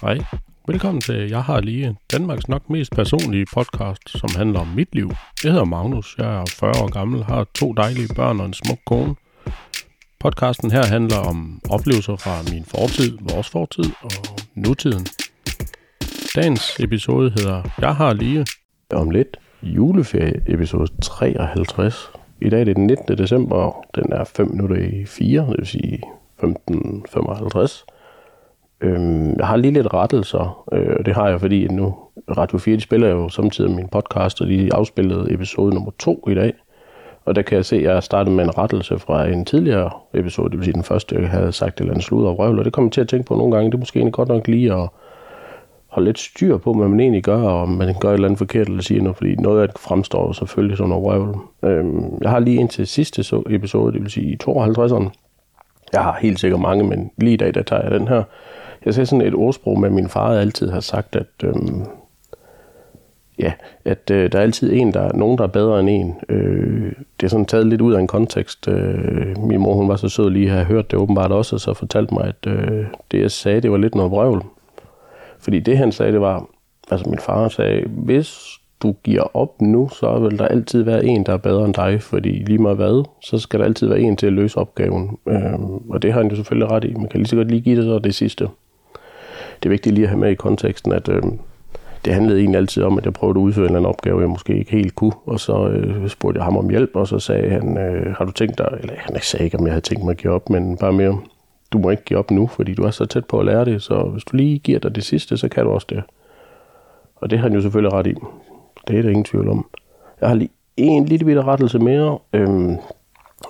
Hej. Velkommen til Jeg har lige Danmarks nok mest personlige podcast, som handler om mit liv. Jeg hedder Magnus, jeg er 40 år gammel, har to dejlige børn og en smuk kone. Podcasten her handler om oplevelser fra min fortid, vores fortid og nutiden. Dagens episode hedder Jeg har lige om lidt juleferie episode 53. I dag er det den 19. december, den er 5 minutter i 4, det vil sige 15.55. Øhm, jeg har lige lidt rettelser, øh, det har jeg, fordi nu Radio 4 de spiller jo samtidig min podcast, og de afspillede episode nummer 2 i dag. Og der kan jeg se, at jeg startede med en rettelse fra en tidligere episode, det vil sige den første, jeg havde sagt et eller andet slud og røvl, og det kommer til at tænke på nogle gange, det er måske egentlig godt nok lige at holde lidt styr på, hvad man egentlig gør, og om man gør et eller andet forkert eller siger noget, fordi noget af det fremstår selvfølgelig som noget røvl. Øhm, jeg har lige ind til sidste episode, det vil sige i 52'eren. Jeg har helt sikkert mange, men lige i dag, der tager jeg den her. Jeg ser sådan et ordsprog med, at min far altid har sagt, at, øhm, ja, at øh, der er altid en, der nogen, der er bedre end en. Øh, det er sådan taget lidt ud af en kontekst. Øh, min mor hun var så sød lige at have hørt det åbenbart også, og så fortalte mig, at øh, det jeg sagde, det var lidt noget vrøvl. Fordi det han sagde, det var, altså min far sagde, hvis du giver op nu, så vil der altid være en, der er bedre end dig, fordi lige meget hvad, så skal der altid være en til at løse opgaven. Øhm, og det har han jo selvfølgelig ret i. Man kan lige så godt lige give det så det sidste. Det er vigtigt lige at have med i konteksten, at øh, det handlede egentlig altid om, at jeg prøvede at udføre en eller anden opgave, jeg måske ikke helt kunne. Og så øh, spurgte jeg ham om hjælp, og så sagde han, øh, har du tænkt dig, eller han sagde ikke, om jeg havde tænkt mig at give op, men bare mere, du må ikke give op nu, fordi du er så tæt på at lære det, så hvis du lige giver dig det sidste, så kan du også det. Og det har han jo selvfølgelig ret i. Det er der ingen tvivl om. Jeg har lige en lille bitte rettelse mere. Øhm,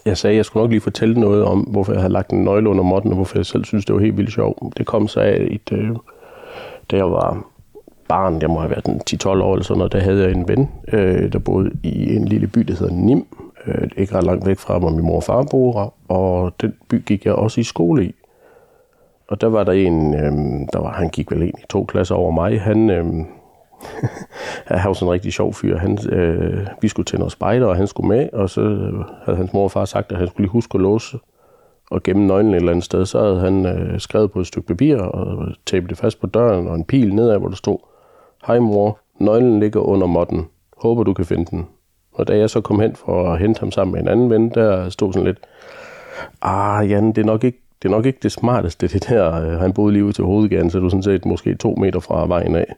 jeg sagde, at jeg skulle nok lige fortælle noget om, hvorfor jeg havde lagt en nøgle under modden, og hvorfor jeg selv synes, det var helt vildt sjovt. Det kom så af, et, øh, da jeg var barn, jeg må have været 10-12 år eller sådan noget, der havde jeg en ven, øh, der boede i en lille by, der hedder Nim, øh, ikke ret langt væk fra, hvor min mor og far bor, og den by gik jeg også i skole i. Og der var der en, øh, der var, han gik vel egentlig to klasser over mig, han, øh, han var sådan en rigtig sjov fyr. Han, øh, vi skulle til noget spejder, og han skulle med, og så havde hans mor og far sagt, at han skulle lige huske at låse og gemme nøglen et eller andet sted. Så havde han øh, skrevet på et stykke papir og tabet det fast på døren, og en pil nedad, hvor der stod, Hej mor, nøglen ligger under modden. Håber du kan finde den. Og da jeg så kom hen for at hente ham sammen med en anden ven, der stod sådan lidt, ah Jan, det er nok ikke det, er nok ikke det smarteste, det der. Øh, han boede lige ud til hovedgaden, så du sådan set måske to meter fra vejen af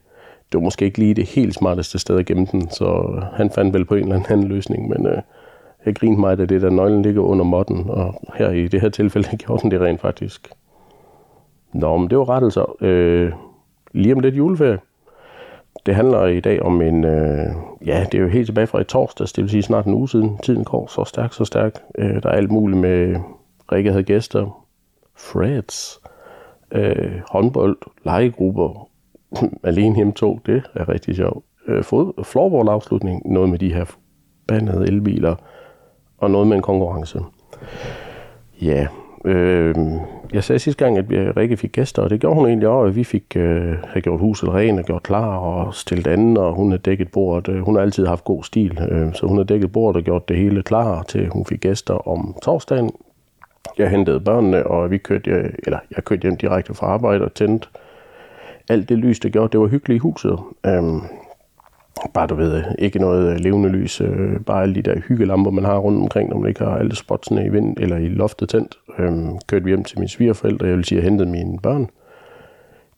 det var måske ikke lige det helt smarteste sted at gemme den, så han fandt vel på en eller anden løsning, men øh, jeg grinede mig, at det der nøglen ligger under modden, og her i det her tilfælde gjorde den det rent faktisk. Nå, men det var rettelser. Øh, lige om lidt juleferie. Det handler i dag om en, øh, ja, det er jo helt tilbage fra i torsdags, det vil sige snart en uge siden. Tiden går så stærkt, så stærkt. Øh, der er alt muligt med, Rikke havde gæster, Freds, øh, håndbold, legegrupper, alene hjemme tog, det er rigtig sjovt. Øh, fod, floorball-afslutning, noget med de her bandede elbiler, og noget med en konkurrence. Ja, øh, jeg sagde sidste gang, at vi Rikke fik gæster, og det gjorde hun egentlig også, at vi fik øh, have gjort huset rent og gjort klar og stillet andet, og hun har dækket bordet. Øh, hun har altid haft god stil, øh, så hun har dækket bordet og gjort det hele klar til hun fik gæster om torsdagen. Jeg hentede børnene, og vi kørte, øh, eller jeg kørte hjem direkte fra arbejde og tændte alt det lys, det gjorde, det var hyggeligt i huset. Øhm, bare du ved, ikke noget levende lys, øh, bare alle de der hyggelamper, man har rundt omkring, når man ikke har alle spotsene i vind eller i loftet tændt. Øhm, kørte vi hjem til mine svigerforældre, jeg vil sige, jeg hentede mine børn.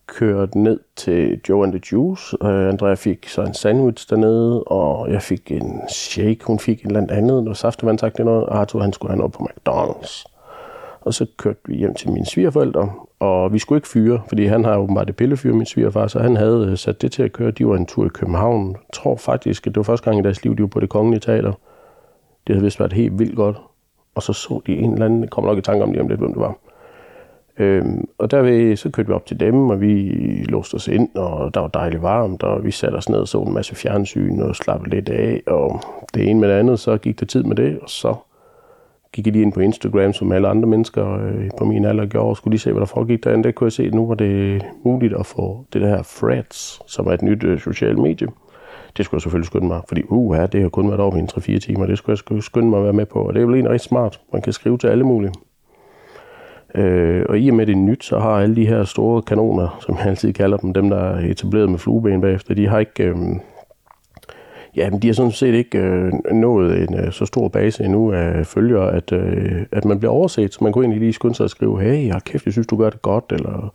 Kørte ned til Joe and the Juice. Øh, Andrea fik så en sandwich dernede, og jeg fik en shake, hun fik en eller andet, noget saftevand, sagt det noget. Arthur, han skulle have noget på McDonald's. Og så kørte vi hjem til mine svigerforældre, og vi skulle ikke fyre, fordi han har åbenbart det pillefyr, min svigerfar, så han havde øh, sat det til at køre. De var en tur i København. Jeg tror faktisk, at det var første gang i deres liv, de var på det kongelige teater. Det havde vist været helt vildt godt. Og så så de en eller anden, kommer nok i tanke om lige om lidt, hvem det var. Øhm, og derved, så kørte vi op til dem, og vi låste os ind, og der var dejligt varmt, og vi satte os ned og så en masse fjernsyn og slappede lidt af, og det ene med det andet, så gik der tid med det, og så gik jeg lige ind på Instagram, som alle andre mennesker øh, på min alder gjorde, og skulle lige se, hvad der foregik derinde. Der kunne jeg se, at nu var det muligt at få det der Threads, som er et nyt øh, socialt medie. Det skulle jeg selvfølgelig skynde mig, fordi uh, ja, det har kun været over i 3-4 timer. Det skulle jeg skynde mig at være med på, og det er jo egentlig rigtig smart. Man kan skrive til alle mulige. Øh, og i og med det nyt, så har alle de her store kanoner, som jeg altid kalder dem, dem der er etableret med flueben bagefter, de har ikke... Øh, Ja, men de har sådan set ikke øh, nået en øh, så stor base endnu af følgere, at, øh, at man bliver overset. Så man kunne egentlig lige skynde sig at skrive, hey, jeg kæft, jeg synes, du gør det godt, eller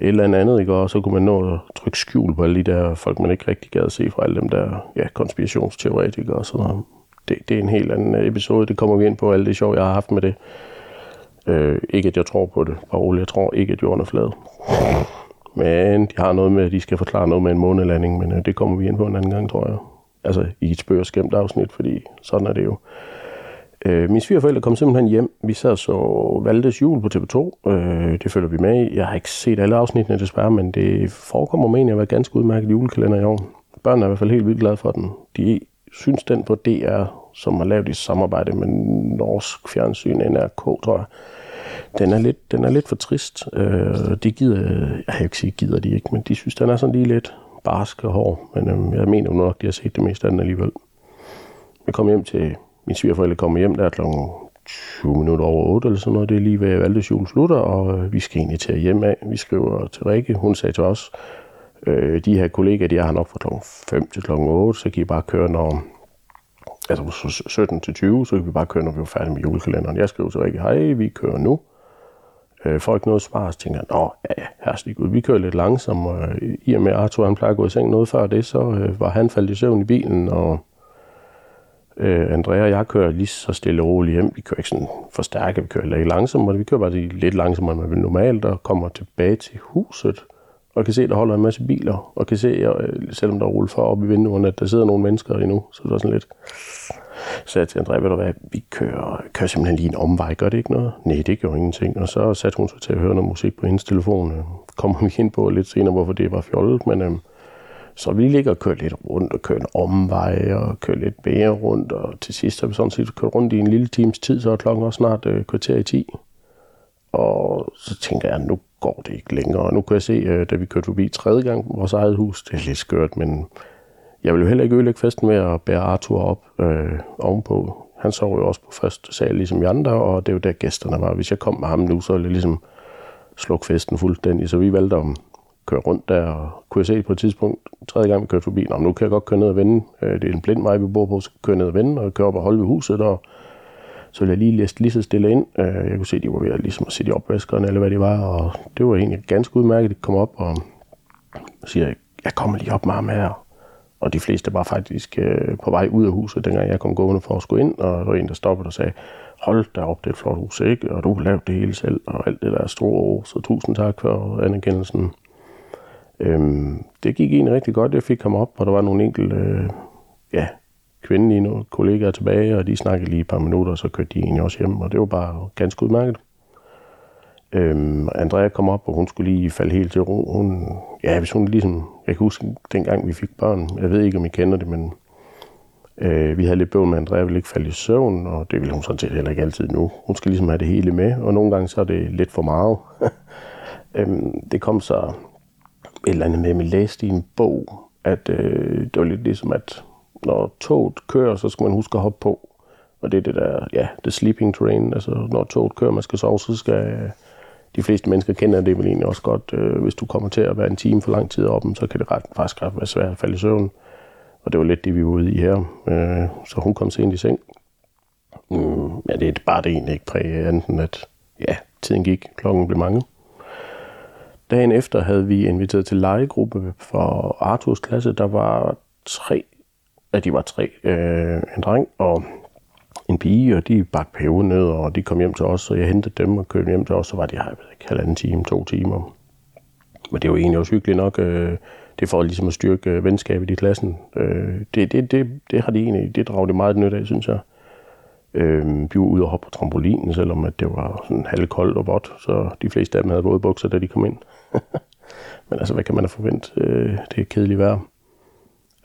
et eller andet, ikke? Og så kunne man nå at trykke skjul på alle de der folk, man ikke rigtig gad at se fra alle dem der ja, konspirationsteoretikere og sådan noget. Det, det er en helt anden øh, episode, det kommer vi ind på, alle det sjov, jeg har haft med det. Øh, ikke at jeg tror på det, bare roligt, jeg tror ikke, at jorden er flad. Men de har noget med, at de skal forklare noget med en månelanding, men øh, det kommer vi ind på en anden gang, tror jeg altså i et spøg og skæmt afsnit, fordi sådan er det jo. Øh, mine svigerforældre kom simpelthen hjem. Vi sad så Valdes jul på TV2. Øh, det følger vi med i. Jeg har ikke set alle afsnittene desværre, men det forekommer mig at være ganske udmærket julekalender i år. Børnene er i hvert fald helt vildt glade for den. De synes den på DR, som har lavet i samarbejde med Norsk Fjernsyn, NRK, tror jeg. Den er lidt, den er lidt for trist. Øh, de gider, jeg har ikke sige gider de ikke, men de synes, den er sådan lige lidt barske hår, men øhm, jeg mener nok, at de har set det meste af den alligevel. Jeg kom hjem til, min svigerforældre kommer hjem der kl. 20 minutter over 8 eller sådan noget. Det er lige ved Valdes jul slutter, og øh, vi skal egentlig til hjem af. Vi skriver til Rikke. Hun sagde til os, øh, de her kollegaer, de har nok fra kl. 5 til kl. 8, så kan I bare køre, når, altså 17 til 20, så kan vi bare køre, når vi er færdige med julekalenderen. Jeg skriver til Rikke, hej, vi kører nu øh, folk noget svar, så tænker jeg, nå, ja, herreste Gud, vi kører lidt langsomt, og øh, i og med Arthur, han plejer at gå i seng noget før det, så øh, var han faldet i søvn i bilen, og øh, Andrea og jeg kører lige så stille og roligt hjem. Vi kører ikke sådan for stærke, vi kører lidt langsomt, vi kører bare lidt langsommere, end man vil normalt, og kommer tilbage til huset, og kan se, at der holder en masse biler, og kan se, øh, selvom der er rullet for op i vinduerne, at der sidder nogle mennesker endnu, så det er sådan lidt sagde jeg til André, ved du hvad, vi kører, kører simpelthen lige en omvej, gør det ikke noget? Nej, det gjorde ingenting. Og så satte hun sig til at høre noget musik på hendes telefon. Øh, Kommer vi ind på lidt senere, hvorfor det var fjollet, men øhm, så vi ligger og kører lidt rundt og kører en omvej og kører lidt mere rundt, og til sidst har vi sådan set kørt rundt i en lille times tid, så er klokken også snart øh, kvarter i 10. Og så tænker jeg, nu går det ikke længere. Og nu kan jeg se, øh, da vi kørte forbi tredje gang vores eget hus, det er lidt skørt, men jeg ville jo heller ikke ødelægge festen med at bære Arthur op øh, ovenpå. Han sov jo også på første sal, ligesom vi andre, og det er jo der gæsterne var. Hvis jeg kom med ham nu, så ville jeg ligesom slukke festen fuldstændig. Så vi valgte at køre rundt der, og kunne jeg se på et tidspunkt, tredje gang vi kørte forbi, Nå, nu kan jeg godt køre ned og vende. Øh, det er en blind vej, vi bor på, så køre ned og vende, og køre op og holde ved huset, og så ville jeg lige læse lige så stille ind. Øh, jeg kunne se, at de var ved at, ligesom at sætte i opvaskeren, eller hvad det var, og det var egentlig ganske udmærket, at de kom op, og siger, jeg kommer lige op med ham her, og de fleste var faktisk øh, på vej ud af huset, dengang jeg kom gående for at skulle ind, og der var en, der stoppede og sagde, hold da op, det er et flot hus, ikke? Og du har lavet det hele selv, og alt det der store år, så tusind tak for anerkendelsen. Øhm, det gik egentlig rigtig godt, jeg fik ham op, og der var nogle enkelte, øh, ja, kvindelige nogle kollegaer tilbage, og de snakkede lige et par minutter, og så kørte de egentlig også hjem, og det var bare ganske udmærket. Øhm, Andrea kom op, og hun skulle lige falde helt til ro. Hun, ja, hvis hun ligesom, jeg kan huske dengang vi fik børn, jeg ved ikke om I kender det, men øh, vi havde lidt bøvl med, at Andrea ville ikke falde i søvn, og det vil hun sådan set heller ikke altid nu. Hun skal ligesom have det hele med, og nogle gange så er det lidt for meget. øhm, det kom så et eller andet med, at vi læste i en bog, at øh, det var lidt ligesom, at når toget kører, så skal man huske at hoppe på. Og det er det der, ja, the sleeping train, altså når toget kører, man skal sove, så skal de fleste mennesker kender det vel egentlig også godt. Øh, hvis du kommer til at være en time for lang tid oppe, så kan det ret, faktisk ret være svært at falde i søvn. Og det var lidt det, vi var ude i her. Øh, så hun kom sent i seng. Mm, ja, det er bare det egentlig ikke præg enten at ja, tiden gik, klokken blev mange. Dagen efter havde vi inviteret til legegruppe for Arthurs klasse. Der var tre, ja, de var tre, øh, en dreng og en pige, og de bagte pæve ned, og de kom hjem til os, så jeg hentede dem og kørte hjem til os, så var de her, jeg ved ikke, halvanden time, to timer. Men det var egentlig også hyggeligt nok. Øh, det for ligesom at styrke øh, venskabet i klassen. Øh, det, det, det, det har de egentlig, det drager de meget nyt af, synes jeg. Øh, vi var ude og hoppe på trampolinen, selvom at det var sådan halvkoldt og vådt, så de fleste af dem havde våde bukser, da de kom ind. Men altså, hvad kan man da forvente? Øh, det er kedeligt vejr.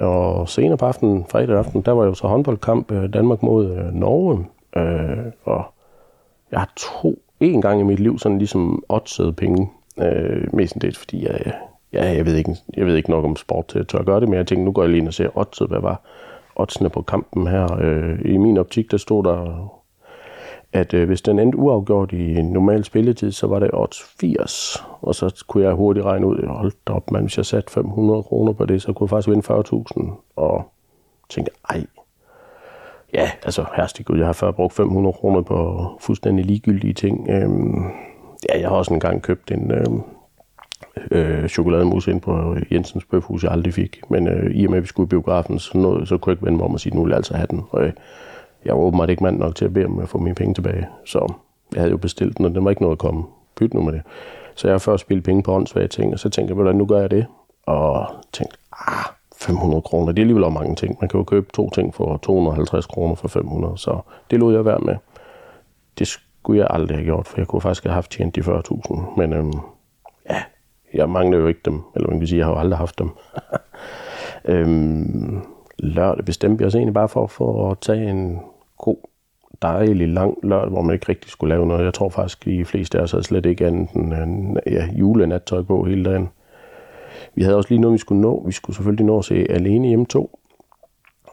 Og senere på aftenen, fredag aften, der var jo så håndboldkamp øh, Danmark mod øh, Norge. Øh, og jeg har to, en gang i mit liv sådan ligesom oddset penge. Øh, mest det, fordi jeg, ja, jeg, ved ikke, jeg ved ikke nok om sport til at tør gøre det, men jeg tænkte, nu går jeg lige ind og ser oddset, hvad var oddsene på kampen her. Øh, I min optik, der stod der at øh, hvis den endte uafgjort i en normal spilletid, så var det odds 80. Og så kunne jeg hurtigt regne ud, hold op, man, hvis jeg satte 500 kroner på det, så kunne jeg faktisk vinde 40.000. Og tænkte, ej, ja, altså herste gud, jeg har før brugt 500 kroner på fuldstændig ligegyldige ting. Øhm, ja, jeg har også engang købt en øhm, øh, chokolademus ind på Jensens Bøfhus, jeg aldrig fik. Men øh, i og med, at vi skulle i biografen, så, noget, så kunne jeg ikke vende mig om og sige, nu vil jeg altså have den. Og, øh, jeg var åbenbart ikke mand nok til at bede om at få mine penge tilbage. Så jeg havde jo bestilt den, og den var ikke noget at komme. Pyt nu med det. Så jeg har først spillet penge på åndssvage ting, og så tænkte jeg, hvordan nu gør jeg det? Og tænkte, ah, 500 kroner, det er alligevel også mange ting. Man kan jo købe to ting for 250 kroner for 500, så det lod jeg være med. Det skulle jeg aldrig have gjort, for jeg kunne faktisk have haft tjent de 40.000. Men øhm, ja, jeg mangler jo ikke dem, eller man kan sige, jeg har jo aldrig haft dem. øhm, lørdag bestemte jeg os egentlig bare for, for at tage en god, dejlig lang lørdag, hvor man ikke rigtig skulle lave noget. Jeg tror faktisk, de fleste af os havde slet ikke andet end øh, ja, julenattøj på hele dagen. Vi havde også lige noget, vi skulle nå. Vi skulle selvfølgelig nå at se Alene hjemme 2.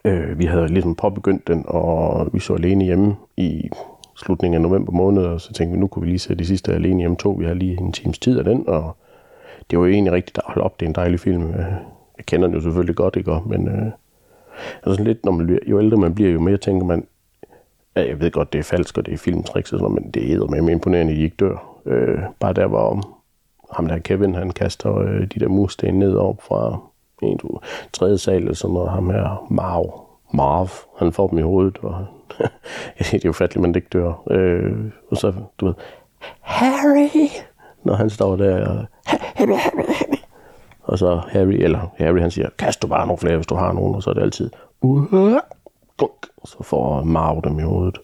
Øh, vi havde ligesom påbegyndt den, og vi så Alene hjemme i slutningen af november måned, og så tænkte vi, nu kunne vi lige se det sidste Alene hjemme 2. Vi har lige en times tid af den, og det var jo egentlig rigtigt at holde op. Det er en dejlig film. Øh, jeg kender den jo selvfølgelig godt, ikke? Men øh, altså lidt, når man jo ældre man bliver, jo mere tænker man, ja, jeg ved godt, det er falsk, og det er filmtricks og sådan noget, men det er med imponerende, at I ikke dør. Øh, bare der var ham der Kevin, han kaster øh, de der mursten ned op fra en, to, tredje sal, og sådan noget. Ham her, Marv, Marv, han får dem i hovedet, og det er jo fatligt, man ikke dør. Øh, og så, du ved, Harry, når han står der, og, Harry, Harry, Harry. Og så Harry, eller Harry, han siger, kast du bare nogle flere, hvis du har nogen, og så er det altid, uh, og så får Marv dem i hovedet.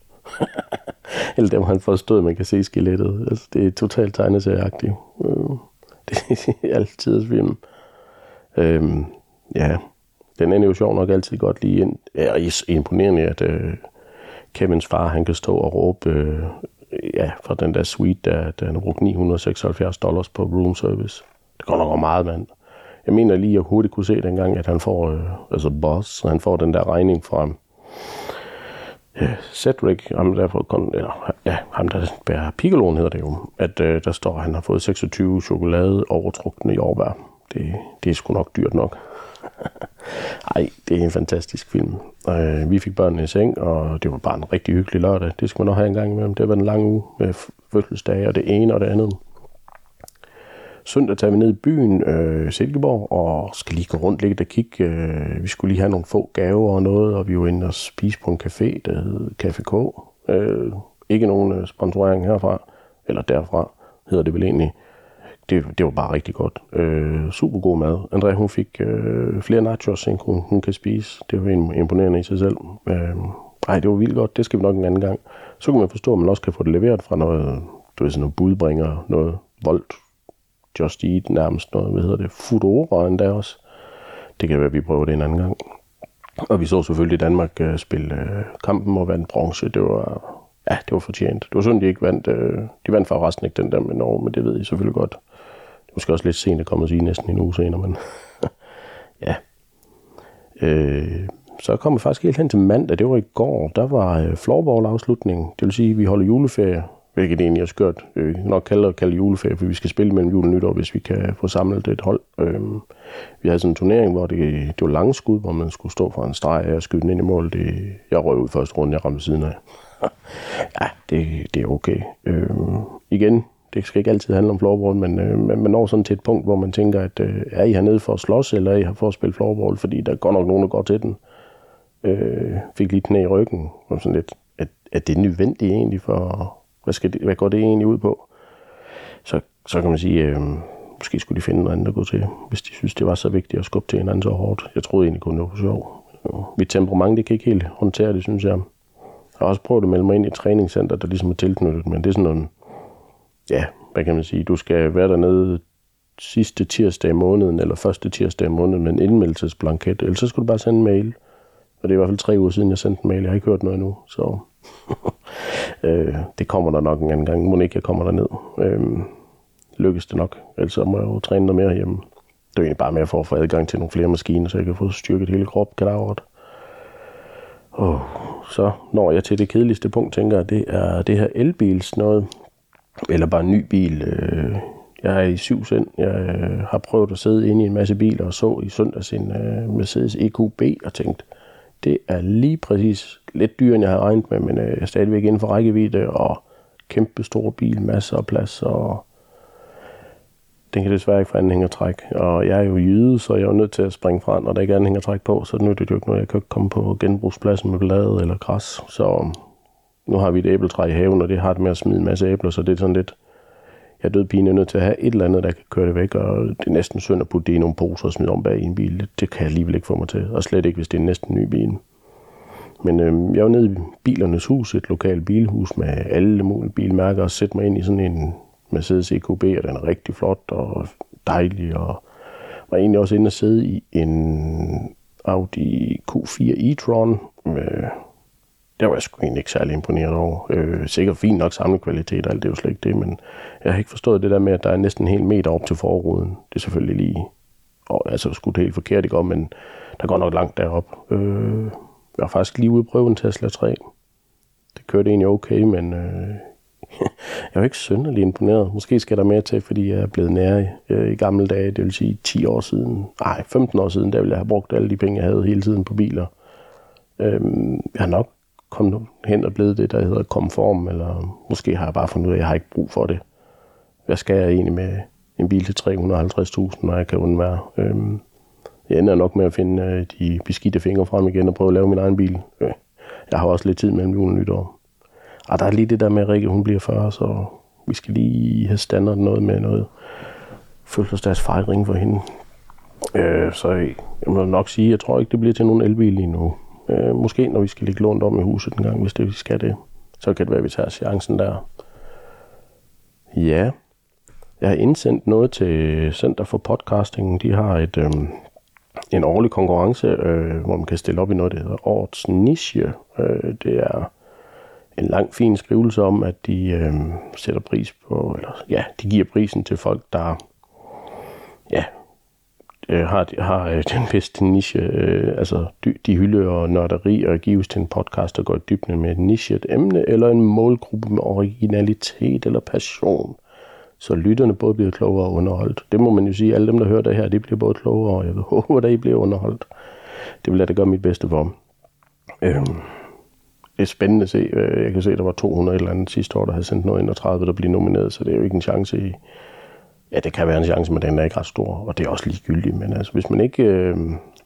Eller dem, han forstod, man kan se skelettet. Altså, det er totalt tegneserieagtigt. Øh, det er altid film. Øhm, ja, den er jo sjov nok altid godt lige ind. Ja, imponerende, at øh, Kevins far, han kan stå og råbe øh, ja, fra den der suite, der, der han brugte 976 dollars på room service. Det går nok meget, mand. Jeg mener lige, at jeg hurtigt kunne se dengang, at han får, øh, altså boss, han får den der regning fra øh, Cedric, ham der, får, eller, ja, ham der bærer Piccoloen hedder det jo, at øh, der står, at han har fået 26 chokolade overtrukne i overvær. Det, det er sgu nok dyrt nok. Ej, det er en fantastisk film. Øh, vi fik børnene i seng, og det var bare en rigtig hyggelig lørdag. Det skal man nok have en gang imellem. Det var en lang uge med fødselsdage, og det ene og det andet. Søndag tager vi ned i byen, øh, Silkeborg, og skal lige gå rundt lidt og kigge. Øh, vi skulle lige have nogle få gaver og noget, og vi var inde og spise på en café, der hed Café K. Øh, ikke nogen øh, sponsorering herfra, eller derfra hedder det vel egentlig. Det, det var bare rigtig godt. Øh, super god mad. Andrea, hun fik øh, flere nachos, end hun, hun kan spise. Det var imponerende i sig selv. Øh, ej, det var vildt godt. Det skal vi nok en anden gang. Så kan man forstå, at man også kan få det leveret fra noget, du ved, sådan noget budbringer, noget voldt Just Eat nærmest noget, hvad hedder det, Foodora endda også. Det kan være, at vi prøver det en anden gang. Og vi så selvfølgelig Danmark uh, spille uh, kampen og vandt bronze. Det var, ja, det var fortjent. Det var sådan, de ikke vandt. Uh, de vandt forresten ikke den der med Norge, men det ved I selvfølgelig godt. Det er måske også lidt sent at komme og sige næsten en uge senere, men ja. Øh, så kom vi faktisk helt hen til mandag, det var i går. Der var øh, floorball-afslutning. Det vil sige, at vi holder juleferie hvilket egentlig er skørt. Øh, nok kalde og kalde juleferie, for vi skal spille mellem jul og nytår, hvis vi kan få samlet et hold. Øh, vi havde sådan en turnering, hvor det, det var lange skud, hvor man skulle stå for en streg og skyde den ind i mål. Det, jeg røg ud første runde, jeg ramte siden af. ja, det, det er okay. Øh, igen, det skal ikke altid handle om floorball, men øh, man når sådan til et punkt, hvor man tænker, at øh, er I hernede for at slås, eller er I her for at spille floorball, fordi der går nok nogen, der går til den. Øh, fik lige knæ i ryggen, og sådan lidt, at, at det er nødvendigt egentlig for, hvad, skal det, hvad går det egentlig ud på? Så, så kan man sige, øh, måske skulle de finde noget andet at gå til, hvis de synes, det var så vigtigt at skubbe til anden så hårdt. Jeg troede egentlig kun, det var sjov. Mit temperament, det kan ikke helt håndtere det, synes jeg. Jeg har også prøvet at melde mig ind i et træningscenter, der ligesom er tilknyttet, men det er sådan noget, ja, hvad kan man sige, du skal være dernede sidste tirsdag i måneden, eller første tirsdag i måneden med en indmeldelsesblanket, eller så skulle du bare sende en mail. Og det er i hvert fald tre uger siden, jeg sendte en mail. Jeg har ikke hørt noget endnu, så øh, det kommer der nok en anden gang. Må ikke, jeg kommer ned. Øh, lykkes det nok. Ellers må jeg jo træne noget mere hjemme. Det er egentlig bare mere for at få adgang til nogle flere maskiner, så jeg kan få styrket hele krop kadaveret. Og så når jeg til det kedeligste punkt, tænker jeg, det er det her elbils noget, eller bare en ny bil. Øh, jeg er i syv sind. Jeg øh, har prøvet at sidde inde i en masse biler og så i søndags en øh, Mercedes EQB og tænkt, det er lige præcis lidt dyrere, end jeg havde regnet med, men øh, stadigvæk inden for rækkevidde og kæmpe stor bil, masser af plads og den kan desværre ikke få anhængertræk. Og jeg er jo jyde, så jeg er jo nødt til at springe fra, når der ikke er anhængertræk på, så nu er det jo ikke noget, jeg kan ikke komme på genbrugspladsen med blade eller græs. Så øh, nu har vi et æbletræ i haven, og det har det med at smide en masse æbler, så det er sådan lidt, jeg er død pine nødt til at have et eller andet, der kan køre det væk, og det er næsten synd at putte det i nogle poser og smide om bag i en bil. Det, kan jeg alligevel ikke få mig til, og slet ikke, hvis det er næsten ny bil. Men øhm, jeg var nede i bilernes hus, et lokalt bilhus med alle mulige bilmærker, og sætte mig ind i sådan en Mercedes EQB, og den er rigtig flot og dejlig, og var egentlig også inde og sidde i en Audi Q4 e-tron. Med, der var jeg sgu egentlig ikke særlig imponeret over. Øh, sikkert fint nok samme kvalitet, alt det er jo slet ikke det, men jeg har ikke forstået det der med, at der er næsten en hel meter op til forruden. Det er selvfølgelig lige, og, altså skudt helt forkert i går, men der går nok langt derop. Øh, jeg har faktisk lige ude prøve en Tesla 3. Det kørte egentlig okay, men øh, jeg er jo ikke synderlig imponeret. Måske skal der mere til, fordi jeg er blevet nære øh, i gamle dage, det vil sige 10 år siden, nej 15 år siden, der ville jeg have brugt alle de penge, jeg havde hele tiden på biler. Øh, jeg har nok kommet hen og blevet det, der hedder komform, eller måske har jeg bare fundet ud af, at jeg har ikke brug for det. Hvad skal jeg egentlig med en bil til 350.000, når jeg kan undvære? Øhm, jeg ender nok med at finde øh, de beskidte fingre frem igen og prøve at lave min egen bil. Øh, jeg har også lidt tid mellem jul og nytår. Og der er lige det der med, at Rikke, hun bliver 40, så vi skal lige have standard noget med noget fødselsdagsfejring for hende. Øh, så jeg må nok sige, jeg tror ikke, det bliver til nogen elbil lige nu. Øh, måske når vi skal ligge lånt om i huset en gang, hvis det vi skal det. Så kan det være, at vi tager chancen der. Ja, jeg har indsendt noget til Center for Podcasting. De har et, øh, en årlig konkurrence, øh, hvor man kan stille op i noget, der hedder Årets Niche. Øh, det er en lang fin skrivelse om, at de øh, sætter pris på, eller ja, de giver prisen til folk, der øh, har, har øh, den bedste niche, øh, altså de, de hylder og nørderi og gives til en podcast, der går i dybden med et nichet emne eller en målgruppe med originalitet eller passion. Så lytterne både bliver klogere og underholdt. Det må man jo sige, alle dem, der hører det her, de bliver både klogere, og jeg håber, at I bliver underholdt. Det vil jeg da gøre mit bedste for. Øhm, det er spændende at se. Øh, jeg kan se, at der var 200 eller andet sidste år, der havde sendt noget ind, og 30, der blev nomineret, så det er jo ikke en chance i... Ja, det kan være en chance, men den er ikke ret stor, og det er også ligegyldigt. Men altså, hvis man ikke øh,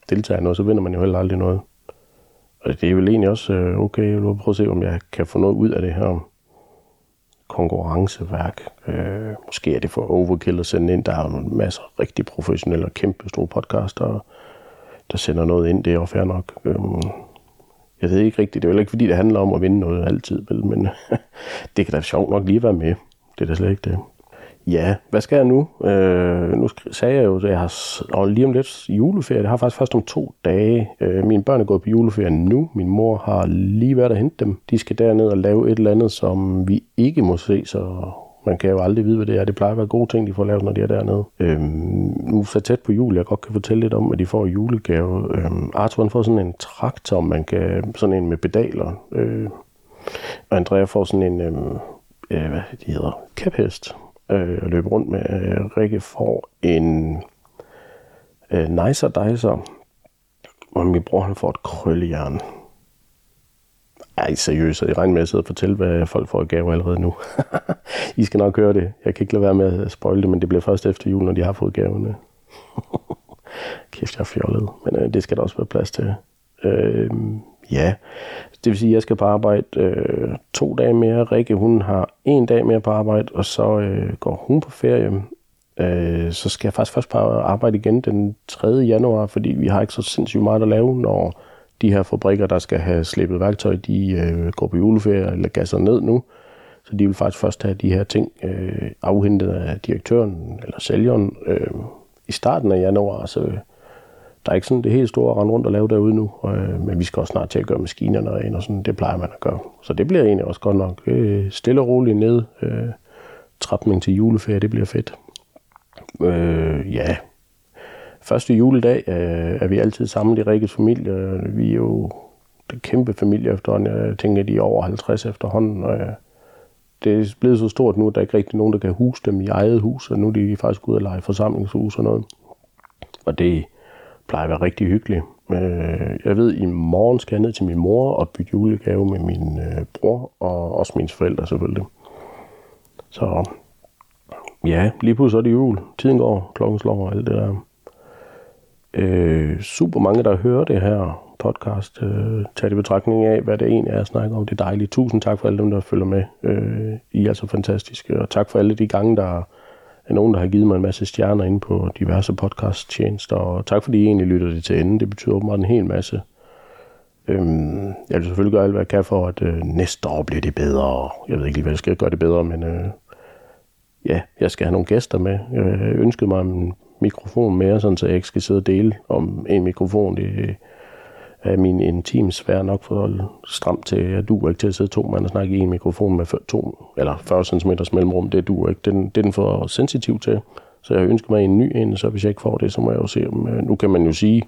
deltager i noget, så vinder man jo heller aldrig noget. Og det er vel egentlig også øh, okay. Jeg vil prøve at se, om jeg kan få noget ud af det her konkurrenceværk. Øh, måske er det for overkill at sende ind. Der er en masse rigtig professionelle og kæmpe store podcaster, der sender noget ind. Det er jo fair nok. Øh, jeg ved ikke rigtigt, det er jo ikke fordi, det handler om at vinde noget altid, vel, men det kan da sjovt nok lige være med. Det er da slet ikke det. Ja, hvad skal jeg nu? Øh, nu sagde jeg jo, at jeg har og lige om lidt juleferie. Det har faktisk først om to dage. Øh, mine børn er gået på juleferie nu. Min mor har lige været og hente dem. De skal derned og lave et eller andet, som vi ikke må se, så man kan jo aldrig vide, hvad det er. Det plejer at være gode ting, de får lavet, når de er dernede. Øhm, nu så tæt på jul, jeg godt kan fortælle lidt om, hvad de får i julegave. Øhm, Arthur får sådan en traktor, man kan, sådan en med pedaler. Øh, og Andrea får sådan en, øhm, øh, hvad de hedder, kæphest, øh, at løbe rundt med. Øh, Rikke får en øh, nicer dicer, og min bror han får et krøllejern. Ej, seriøst, jeg regner med at sidde og fortælle, hvad folk får i gave allerede nu. I skal nok høre det. Jeg kan ikke lade være med at spoil det, men det bliver først efter jul, når de har fået gaverne. Kæft, jeg er fjollet. Men øh, det skal der også være plads til. Øh, ja, det vil sige, at jeg skal på arbejde øh, to dage mere. Rikke, hun har en dag mere på arbejde, og så øh, går hun på ferie. Øh, så skal jeg faktisk først på arbejde igen den 3. januar, fordi vi har ikke så sindssygt meget at lave, når de her fabrikker, der skal have slæbet værktøj, de øh, går på juleferie eller gasser ned nu. Så de vil faktisk først have de her ting øh, afhentet af direktøren eller sælgeren øh, i starten af januar. Så der er ikke sådan det helt store at rende rundt og lave derude nu. Øh, men vi skal også snart til at gøre maskinerne rene og sådan. Det plejer man at gøre. Så det bliver egentlig også godt nok øh, stille og roligt ned. Øh, trapning til juleferie, det bliver fedt. Øh, ja, første juledag øh, er vi altid sammen i Rikkes familie. Vi er jo det kæmpe familie efterhånden. Jeg tænker, de er over 50 efterhånden. Og øh, det er blevet så stort nu, at der ikke rigtig nogen, der kan huse dem i eget hus, og nu er de faktisk ude og lege forsamlingshus og noget. Og det plejer at være rigtig hyggelig. Øh, jeg ved, i morgen skal jeg ned til min mor og bytte julegave med min øh, bror og også mine forældre selvfølgelig. Så ja, lige pludselig er det jul. Tiden går, klokken slår og alt det der. Øh, super mange, der hører det her podcast, øh, tager det betragtning af, hvad det egentlig er jeg snakker om. Det er dejligt. Tusind tak for alle dem, der følger med. Øh, I er så fantastiske. Og tak for alle de gange, der af nogen, der har givet mig en masse stjerner ind på diverse podcast-tjenester. Og tak fordi I egentlig lytter det til enden. Det betyder åbenbart en hel masse. Øhm, jeg vil selvfølgelig gøre alt, hvad jeg kan for, at øh, næste år bliver det bedre. Jeg ved ikke lige, hvad jeg skal gøre det bedre, men øh, ja, jeg skal have nogle gæster med. Jeg øh, ønskede mig en mikrofon mere, sådan, så jeg ikke skal sidde og dele om en mikrofon. Det er min intimsfære nok for stramt til. Jeg duer ikke til at sidde to mand og snakke i en mikrofon med to, eller 40 cm mellemrum. Det duer ikke. Den, det er den for sensitiv til. Så jeg ønsker mig en ny en, så hvis jeg ikke får det, så må jeg jo se. Men øh, nu kan man jo sige,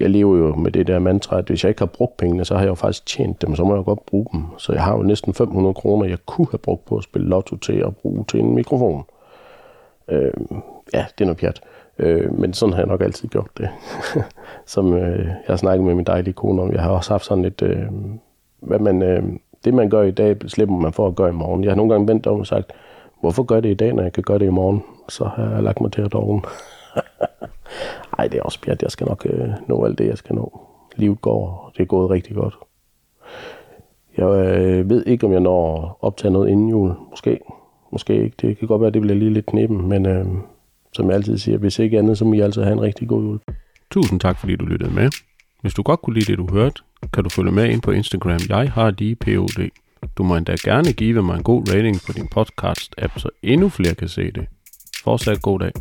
jeg lever jo med det der mantra, at hvis jeg ikke har brugt pengene, så har jeg jo faktisk tjent dem, så må jeg godt bruge dem. Så jeg har jo næsten 500 kroner, jeg kunne have brugt på at spille lotto til at bruge til en mikrofon. Øh, ja, det er noget pjat. Øh, men sådan har jeg nok altid gjort det. Som øh, jeg har snakket med min dejlige kone om. Jeg har også haft sådan lidt... Øh, hvad man, øh, det man gør i dag, slipper man for at gøre i morgen. Jeg har nogle gange vendt om og sagt, hvorfor gør det i dag, når jeg kan gøre det i morgen? Så har jeg lagt mig til at dogne. Ej, det er også pjat. Jeg skal nok øh, nå alt det, jeg skal nå. Livet går, det er gået rigtig godt. Jeg øh, ved ikke, om jeg når at optage noget inden jul. Måske. Måske ikke. Det kan godt være, at det bliver lige lidt knippen, men øh, som jeg altid siger, hvis ikke andet, så må I altså have en rigtig god jul. Tusind tak, fordi du lyttede med. Hvis du godt kunne lide det, du hørte, kan du følge med ind på Instagram. Jeg har lige POD. Du må endda gerne give mig en god rating på din podcast-app, så endnu flere kan se det. Fortsat god dag.